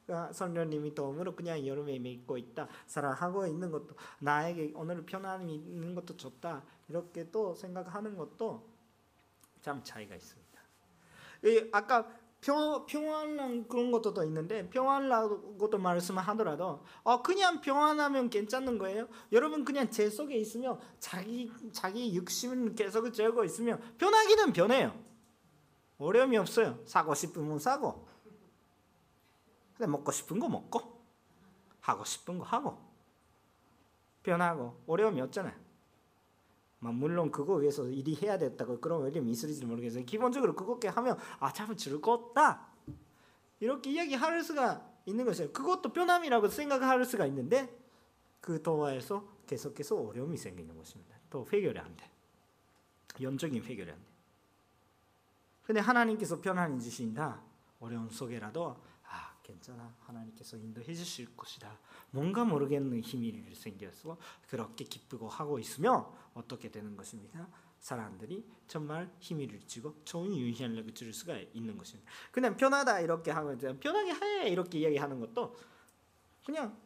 그러니까 성령님이 도움으로 그냥 여름에 믿고 있다 사랑하고 있는 것도 나에게 오늘 편안함이 있는 것도 좋다 이렇게 또 생각하는 것도 참 차이가 있습니다. 아까 평, 평안한 그런 것도 또 있는데 평안라고도 말씀하더라도 어 그냥 평안하면 괜찮은 거예요. 여러분 그냥 제 속에 있으면 자기 자기 육심을 계속 재고 있으면 변하기는 변해요. 어려움이 없어요. 사고 싶으면 사고 근데 먹고 싶은 거 먹고 하고 싶은 거 하고 변하고 어려움이 없잖아요. 물론 그거 위해서 일이 해야 됐다고 그런 어려움이 있을지 모르겠어요. 기본적으로 그것게 하면 아 참 즐겁다 이렇게 이야기할 수가 있는 것이에요. 그것도 변함이라고 생각할 수가 있는데 그 도화에서 계속해서 어려움이 생기는 것입니다. 또 해결이 안 돼. 영적인 해결이 안 돼. 근데 하나님께서 편안히 주신다. 어려운 속에라도 괜찮아. 하나님께서 인도해 주실 것이다. 뭔가 모르겠는 힘이 생겨서 그렇게 기쁘고 하고 있으면 어떻게 되는 것입니까? 사람들이 정말 힘을 주고 좋은 유희력을 줄 수가 있는 것입니다. 그냥 편하다 이렇게 하면 편하게 해 이렇게 이야기하는 것도 그냥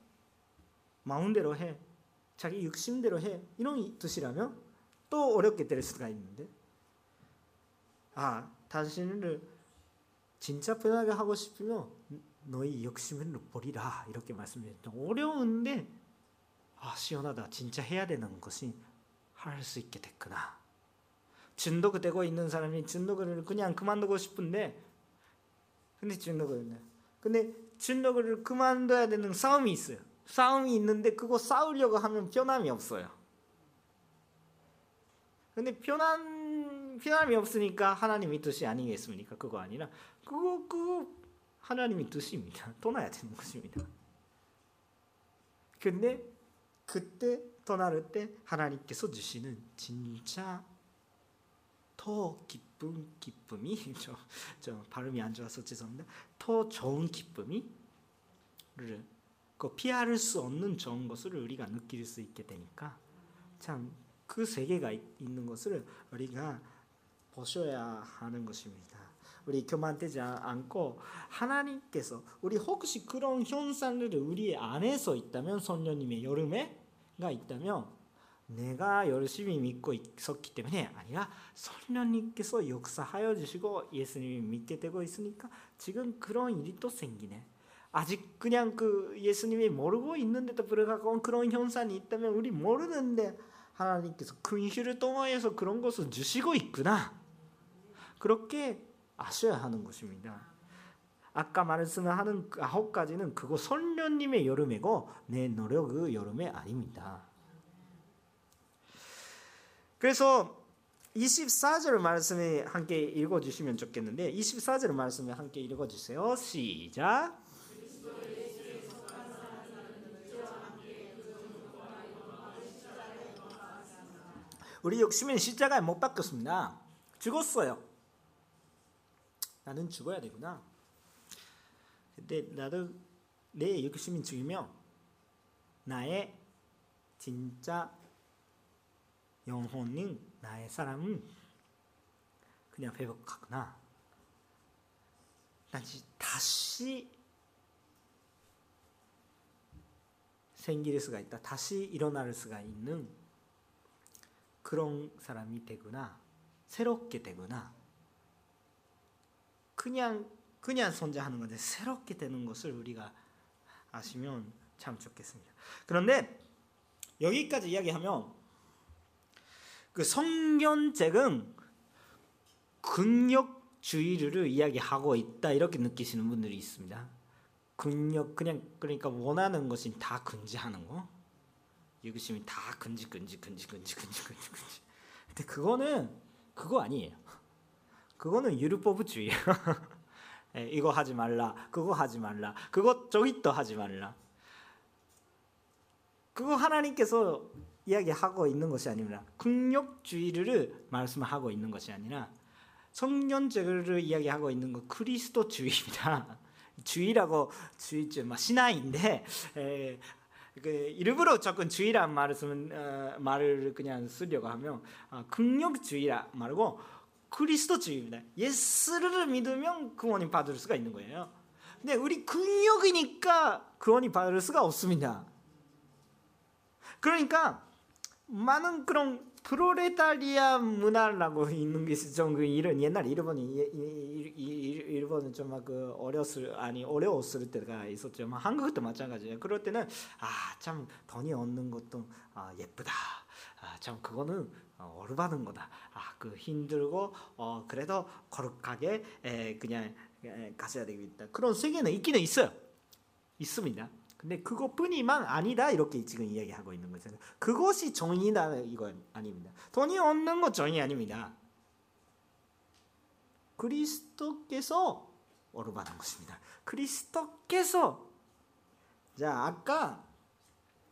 마음대로 해 자기 욕심대로 해 이런 뜻이라면 또 어렵게 될 수가 있는데 아 당신을 진짜 편하게 하고 싶으면 너희 욕심을 버리라 이렇게 말씀드렸죠. 어려운데 아 시원하다. 진짜 해야 되는 것이 할 수 있게 됐구나. 진도가 되고 있는 사람이 진도를 그냥 그만두고 싶은데 근데 진도를 근데 진도를 그만둬야 되는 싸움이 있어요. 싸움이 있는데 그거 싸우려고 하면 편함이 없어요. 근데 편한 편함이 없으니까 하나님의 뜻이 아니겠습니까? 그거 아니라 그거 그거 하나님의 뜻입니다. (laughs) 떠나야 되는 것입니다. 근데 그때 떠나를 때 하나님께서 주시는 진짜 더 기쁨 기쁨이 (laughs) 저, 저 발음이 안 좋아서 죄송합니다. 더 좋은 기쁨이 그 피할 수 없는 좋은 것을 우리가 느낄 수 있게 되니까 참 그 세계가 있는 것을 우리가 보셔야 하는 것입니다. 우리 교만되지 않고 하나님께서 우리 혹시 그런 현상을 우리 안에서 있다면 성령님의 여름에가 있다면 내가 열심히 믿고 있었기 때문에 아니라 성령님께서 역사하여 주시고 예수님이 믿게 되고 있으니까 지금 그런 일이 또 생기네. 아직 그냥 그 예수님이 모르고 있는데도 불구하고 그런 현상이 있다면 우리 모르는데 하나님께서 근실을 통하여서 그런 것을 주시고 있구나. 그렇게 아셔야 하는 것입니다. 아까 말씀하는 그 아홉 가지는 그거 선녀님의 여름이고 내 노력의 여름이 아닙니다. 그래서 24절 말씀에 함께 읽어주시면 좋겠는데 24절 말씀에 함께 읽어주세요. 시작. 우리 욕심은 십자가에 못 박혔습니다. 죽었어요. 나는 죽어야 되구나. 근데 나도 내 욕심이 죽이면 나의 진짜 영혼은 나의 사람은 그냥 회복하구나. 다시 다시 생길 수가 있다. 다시 일어날 수가 있는 그런 사람이 되구나. 새롭게 되구나. 그냥 그냥 존재하는 건데 새롭게 되는 것을 우리가 아시면 참 좋겠습니다. 그런데 여기까지 이야기하면 그 성견책은 근력주의를 이야기하고 있다 이렇게 느끼시는 분들이 있습니다. 근력 그냥 그러니까 원하는 것이 다 근지하는 거. 욕심이 다 근지 근지 근지 근지 근지 근지 근지. 근데 그거는 그거 아니에요. 그거는. 예, (laughs) 이거 하지 말라, 그거 하지 말라, 그거 저기 또 하지 말라. 그거 하나님께서 이야기하고 있는 것이 아닙니다. 극력주의를 말씀하고 있는 것이 아니라 성년제를 이야기하고 있는 것 그리스도주의입니다. (laughs) 주의라고 주의죠, 뭐 신화인데 에, 그 일부러 조금 주의란 말을 어, 말을 그냥 쓰려고 하면 어, 극력주의라 말고 그리스도주의입니다. 예수를 믿으면 구원이 받을 수가 있는 거예요. 근데 우리 극력이니까 구원이 받을 수가 없습니다. 그러니까 많은 그런 프로레타리아 문화라고 (laughs) 있는 것이 좀그 이런 옛날 일본이 일본은 좀막그 어렸을 아니 어려웠을 때가 있었죠. 뭐 한국도 마찬가지예요. 그럴 때는 아 참 돈이 얻는 것도 아, 예쁘다. 아, 참 그거는 어, 얼바는 거다. 아, 그 힘들고 어 그래도 거룩하게 에, 그냥 에, 가셔야 되겠다. 그런 세계는 있기는 있어요. 있습니다. 근데 그것뿐이만 아니다 이렇게 지금 이야기하고 있는 거죠. 그것이 정의다 이건 아닙니다. 돈이 없는 것 정의 아닙니다. 그리스도께서 어루바는 것입니다. 그리스도께서 자 아까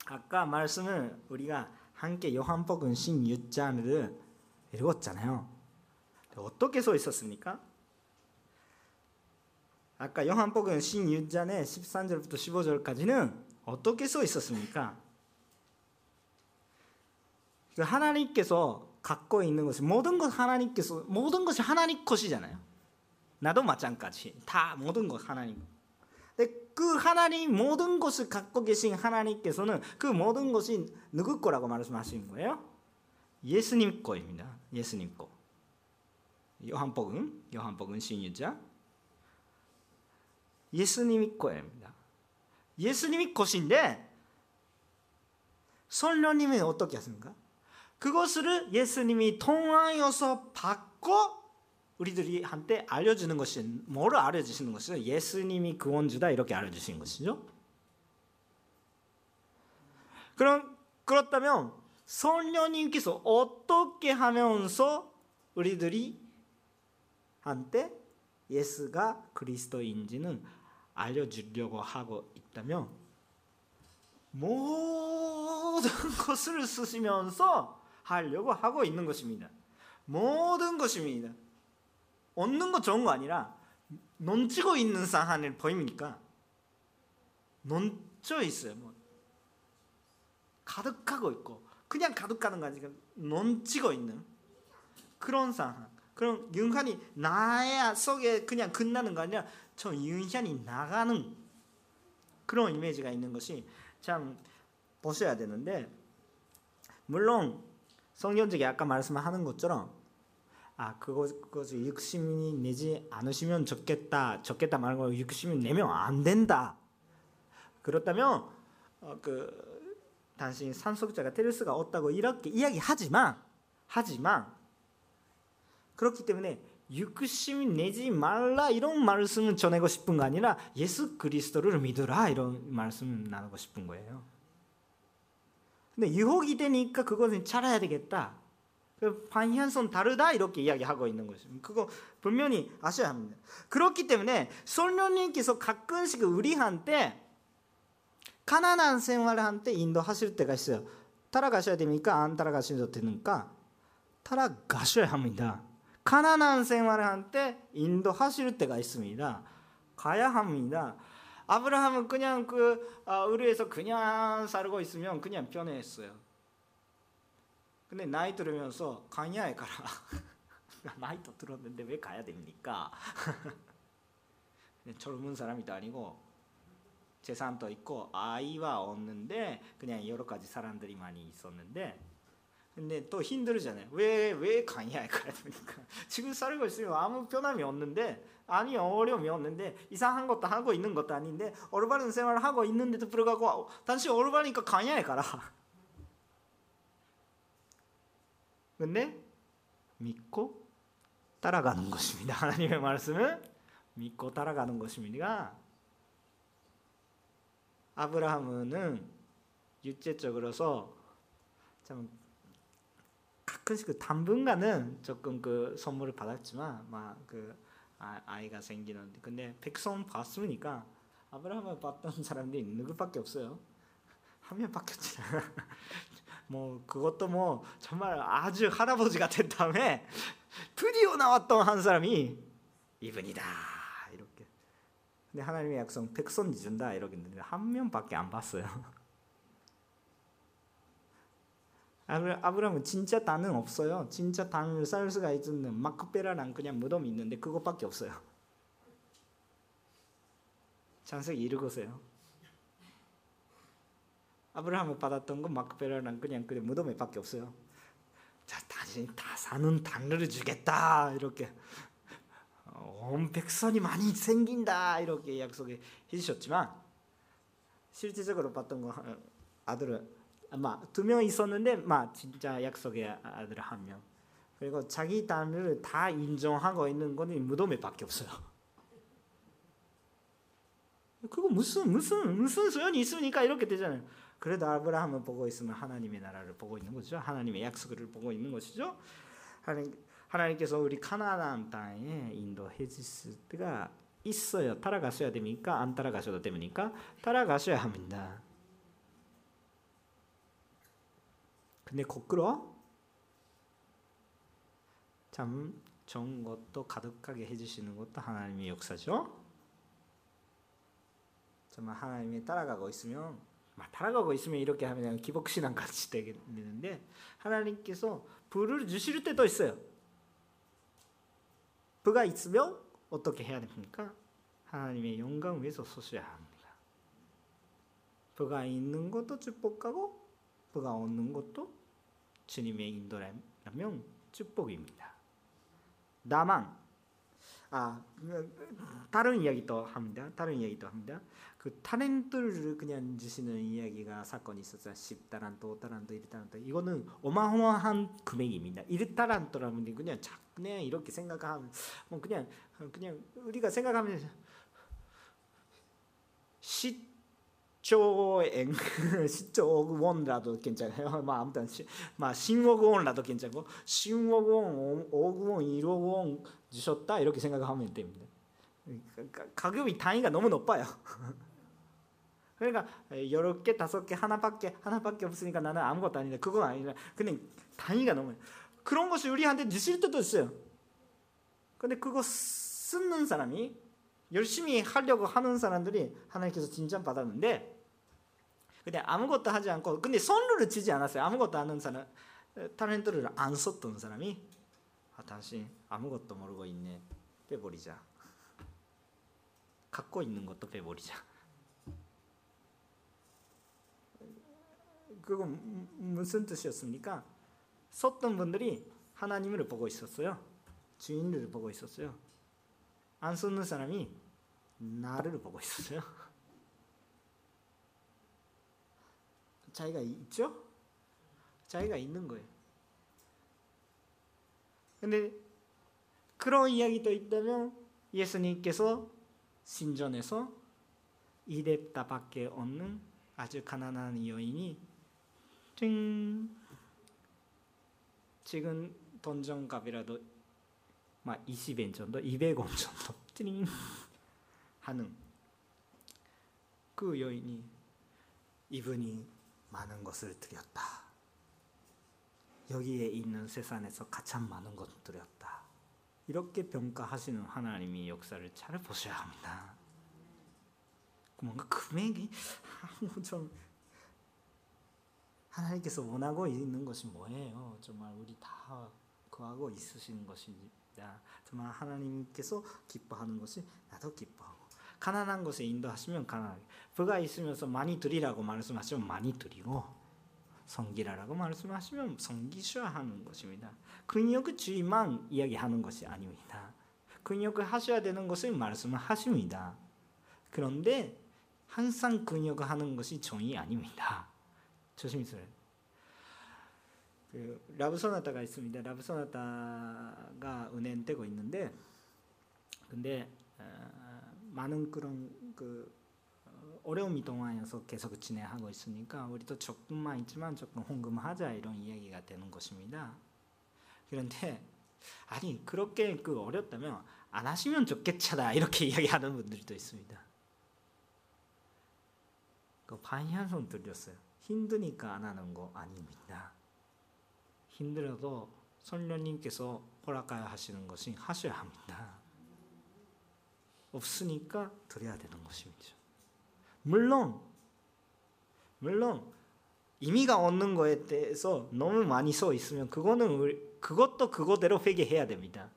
아까 말씀을 우리가 함께 요한복음 16장을 읽었잖아요. 어떻게 써 있었습니까? 아까 요한복음 16장의 13절부터 15절까지는 어떻게 써 있었습니까? 그 하나님께서 갖고 있는 것이 모든 것 하나님께서 모든 것이 하나님 것이잖아요. 나도 마찬가지. 다 모든 것 하나님. 그 하나님 모든 것을 갖고 계신 하나님께서는 그 모든 것이 누구 거라고 말씀하시는 거예요? 예수님 거입니다. 예수님 거. 요한복음, 요한복음 16장 예수님이 거입니다. 예수님이 것인데 성령님이 어떻게 하십니까? 그것을 예수님이 통하여서 받고 우리들이 한테 알려주는 것이 뭐를 알려주시는 것이죠? 예수님이 구원주다 이렇게 알려주시는 것이죠. 그럼 그렇다면 성령님께서 어떻게 하면서 우리들이 한테 예수가 그리스도인지는 알려주려고 하고 있다면 모든 (laughs) 것을 쓰시면서 하려고 하고 있는 것입니다. 모든 것입니다. 얻는 거 좋은 거 아니라 넘치고 있는 상황을 보입니까? 넘쳐 있어요. 뭐. 가득하고 있고 그냥 가득하는 거 아니라 넘치고 있는 그런 상황. 그럼 윤한이 나의 속에 그냥 끝나는 거 아니라 저 윤현이 나가는 그런 이미지가 있는 것이 참 보셔야 되는데 물론 성경적이 아까 말씀하는 것처럼 아 그것 그것을 육심이 내지 않으시면 좋겠다 좋겠다 말고 육심이 내면 안 된다 그렇다면 어, 그 당신 산속자가 될 수가 없다고 이렇게 이야기하지만 하지만 그렇기 때문에 육심이 내지 말라 이런 말씀을 전하고 싶은 거 아니라 예수 그리스도를 믿으라 이런 말씀을 나누고 싶은 거예요. 근데 유혹이 되니까 그것은 잘해야 되겠다. 그 방향성 다르다 이렇게 이야기하고 있는 것입니다. 그거 분명히 아셔야 합니다. 그렇기 때문에 솔령님께서 가끔씩 우리한테 가난한 생활을 한때 인도하실 때가 있어요. 따라가셔야 됩니까? 안 따라가셔도 되니까 따라가셔야 합니다. 가난한 생활을 한때 인도하실 때가 있습니다. 가야 합니다. 아브라함은 그냥 그 의뢰에서 그냥 살고 있으면 그냥 편했어요. 근데 나이 들으면서 강야에 가라. (laughs) 나이도 들었는데 왜 가야 됩니까? (laughs) 젊은 사람이도 아니고 재산도 있고 아이와 없는데 그냥 여러 가지 사람들이 많이 있었는데 근데 또 힘들잖아요. 왜 왜 강야에 가야 됩니까? (laughs) 지금 살고 있으면 아무 변함이 없는데 아니 어려움이 없는데 이상한 것도 하고 있는 것도 아닌데 올바른 생활을 하고 있는데도 불구하고 당신 올바르니까 강야에 가라. 근데 믿고 따라가는 것입니다. (laughs) 하나님의 말씀을 믿고 따라가는 것입니다. 아브라함은 육체적으로서 참 가끔씩 그 당분간은 조금 그 선물을 받았지만 막그 아, 아이가 생기는데 근데 백성 봤으니까 아브라함을 봤던 사람들이 누구밖에 없어요. (laughs) 한 명밖에 없잖아. 뭐 그것도 뭐 정말 아주 할아버지 같은 다음에 드디어 나왔던 한 사람이 이분이다 이렇게. 근데 하나님의 약속 백성 준다 이렇게 했는데 한 명밖에 안 봤어요. (laughs) 아브라함은 진짜 단은 없어요. 진짜 단을 쌓을 수가 있는 마크베라랑 그냥 무덤이 있는데 그것밖에 없어요. (laughs) 장세기 읽으세요. 아브라함을 받았던 건 마크베라랑 그냥 그 무덤에밖에 없어요. 자, 당신 다 사는 단을 주겠다 이렇게 온 백성이 많이 생긴다 이렇게 약속해 주셨지만 실질적으로 봤던 거 아들은 아마 두 명 있었는데 막 진짜 약속의 아들 한 명. 그리고 자기 단을 다 인정하고 있는 거는 무덤에밖에 없어요. 그거 무슨 무슨 무슨 소용이 있습니까? 이렇게 되잖아요. 그래도 아브라함을 보고 있으면 하나님의 나라를 보고 있는 거죠. 하나님의 약속을 보고 있는 것이죠. 하나님, 하나님께서 우리 가나안 땅에 인도해 주실 때가 있어요. 따라가셔야 됩니까? 안 따라가셔도 됩니까? 따라가셔야 합니다. 근데 거꾸로 참 좋은 것도 가득하게 해주시는 것도 하나님의 역사죠. 정말 하나님이 따라가고 있으면 따라가고 있으면 이렇게 하면 기복신앙 같이 되는데 하나님께서 불을 주실 때도 있어요. 부가 있으면 어떻게 해야 됩니까? 하나님의 영광 위에서 서셔야 합니다. 부가 있는 것도 축복하고 부가 없는 것도 주님의 인도라면 축복입니다. 다만 아 다른 이야기도 합니다. 다른 이야기도 합니다. 그 타렌트를 그냥 주시는 이야기가 사건이 있었어요. 10타란트, 5타란트, 1타란트. 이거는 어마어마한 금액입니다. 1타란트라면 그냥 그냥 이렇게 생각하면 뭐 그냥 그냥 우리가 생각하면 10조엔 10조 원라도 괜찮아요. (laughs) 뭐 아무튼 막 10억 원라도 괜찮고 10억 원, 5억 원, 1억 원 주셨다 이렇게 생각하면 됩니다. 가격이 단위가 너무 높아요. (laughs) 그러니까 여러 개 다섯 개 하나밖에 하나밖에 없으니까 나는 아무것도 아니다. 그건 아니라 그냥 단위가 너무 그런 것이 우리한테 주실 때도 있어요. 근데 그거 쓰는 사람이 열심히 하려고 하는 사람들이 하나님께서 진짜 받았는데 근데 아무것도 하지 않고 근데 선물을 주지 않았어요. 아무것도 아는 사람 타렌트를 안 썼던 사람이 아 다시 아무것도 모르고 있네 빼버리자. 갖고 있는 것도 빼버리자. 그건 무슨 뜻이었습니까? 썼던 분들이 하나님을 보고 있었어요. 주인을 보고 있었어요. 안 쓰는 사람이 나를 보고 있었어요. (laughs) 자기가 있죠? 자기가 있는 거예요. 근데 그런 이야기도 있다면 예수님께서 신전에서 이랬다밖에 없는 아주 가난한 여인이 띵 지금 돈정값이라도 막 20엔 정도, 200원 정도 (laughs) 띵 하는 그 여인이 이분이 많은 것을 드렸다. 여기에 있는 세상에서 가장 많은 것을 드렸다. 이렇게 평가하시는 하나님의 역사를 잘 보셔야 합니다. 뭔가 금액이 좀 하나님께서 원하고 있는 것이 뭐예요? 정말 우리 다 구하고 있으신 것입니다. 정말 하나님께서 기뻐하는 것이 나도 기뻐하고 가난한 것에 인도하시면 가난하게 부가 있으면서 많이 드리라고 말씀하시면 많이 드리고 성기라라고 말씀하시면 성기셔야 하는 것입니다. 근역주의만 이야기하는 것이 아닙니다. 근역을 하셔야 되는 것을 말씀을 하십니다. 그런데 항상 근역을 하는 것이 정의 아닙니다. 조심스러워요. 그 라브 소나타가 있습니다. 라브 소나타가 은행되고 있는데 근데 어, 많은 그런 그 어, 어려움이 동안에서 계속 진행하고 있으니까 우리도 조금만 있지만 조금 홍금하자 이런 이야기가 되는 것입니다. 그런데 아니 그렇게 그 어렵다면 안 하시면 좋겠잖아 이렇게 (laughs) 이야기하는 분들도 있습니다. 그 반향성 들렸어요. 힘드니까 안 하는 거 아닙니다. 힘들어도 선녀님께서 허락하여 하시는 것이 하셔야 합니다. 없으니까 드려야 되는 것입니다. 물론 물론 의미가 없는 거에 대해서 너무 많이 써 있으면 그거는 그것도 그거대로 회개해야 됩니다.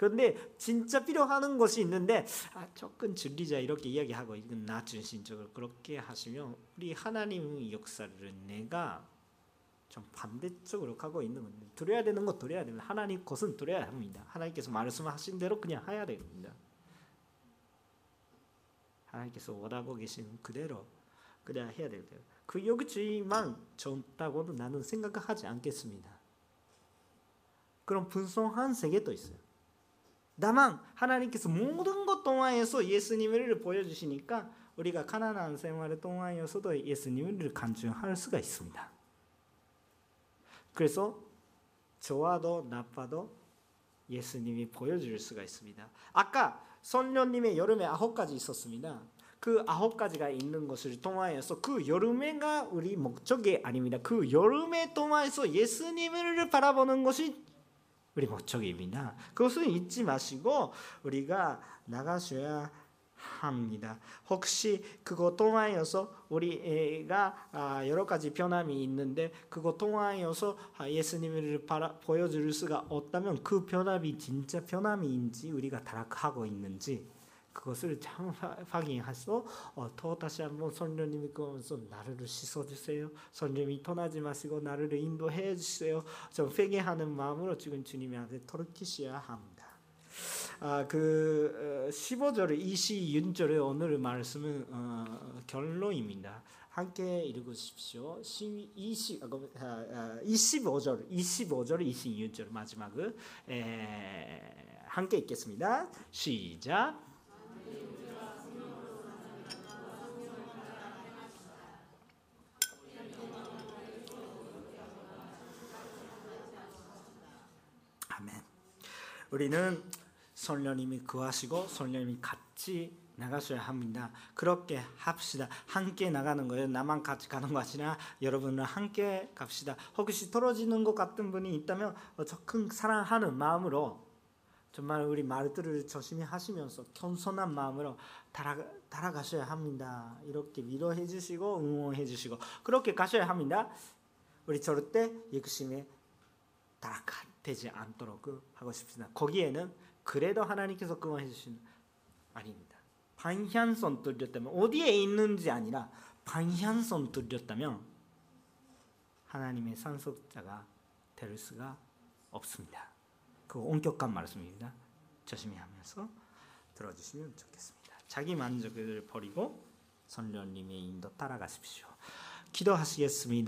그런데 진짜 필요하는 것이 있는데 아, 조금 줄이자 이렇게 이야기하고 이건 나 중심적으로 그렇게 하시면 우리 하나님의 역사를 내가 좀 반대쪽으로 가고 있는 건데 드려야 되는 거 드려야 됩니다. 하나님 것은 드려야 합니다. 하나님께서 말씀하신 대로 그냥 해야 됩니다. 하나님께서 원하고 계신 그대로 그래야 해야 됩니다. 그 여기주의만 좋다고는 나는 생각하지 않겠습니다. 그런 분성한 세계도 있어요. 다만 하나님께서 모든 것 동안에서 예수님을 보여주시니까 우리가 가난한 생활을 동안에서도 예수님을 간증할 수가 있습니다. 그래서 좋아도 나빠도 예수님이 보여줄 수가 있습니다. 아까 선녀님의 여름에 아홉 가지 있었습니다. 그 아홉 가지가 있는 것을 통하여서 그 여름에가 우리 목적이 아닙니다. 그 여름에 통하여서 예수님을 바라보는 것이 우리 목적입니다. 그것은 잊지 마시고 우리가 나가셔야 합니다. 혹시 그거 통하여서 우리가 여러 가지 변함이 있는데 그거 통하여서 예수님을 보여줄 수가 없다면 그 변함이 진짜 변함인지 우리가 다락하고 있는지 그것을 참 확인해서 어, 또 다시 한번 선녀님이 그러면서 나를 씻어주세요. 선녀님이 떠나지 마시고 나를 인도해 주세요. 좀 회개하는 마음으로 지금 주님한테 돌이키셔야 합니다. 아, 그 15절, 26절의 오늘 말씀은 어, 결론입니다. 함께 읽으십시오. 20, 25절, 25절, 26절 마지막을 함께 읽겠습니다. 시작. 아멘. 우리는 성령님이 구하시고 성령님이 같이 나가셔야 합니다. 그렇게 합시다. 함께 나가는 거예요. 나만 같이 가는 것이 아니라 여러분은 함께 갑시다. 혹시 떨어지는 것 같은 분이 있다면 적극 사랑하는 마음으로 정말 우리 말들을 조심히 하시면서 겸손한 마음으로 따라, 따라 가셔야 합니다. 이렇게 위로해 주시고 응원해 주시고 그렇게 가셔야 합니다. 우리 절대 육심에 따라되지 않도록 하고 싶습니다. 거기에는 그래도 하나님께서 그만 해주시는 아닙니다. 방향성 뚫렸다면 어디에 있는지 아니라 방향성 뚫렸다면 하나님의 상속자가 될 수가 없습니다. 그 엄격한 말씀입니다. 조심히 하면서 들어주시면 좋겠습니다. 자기 만족을 버리고 선녀님의 인도 따라가십시오. 기도하시겠습니다.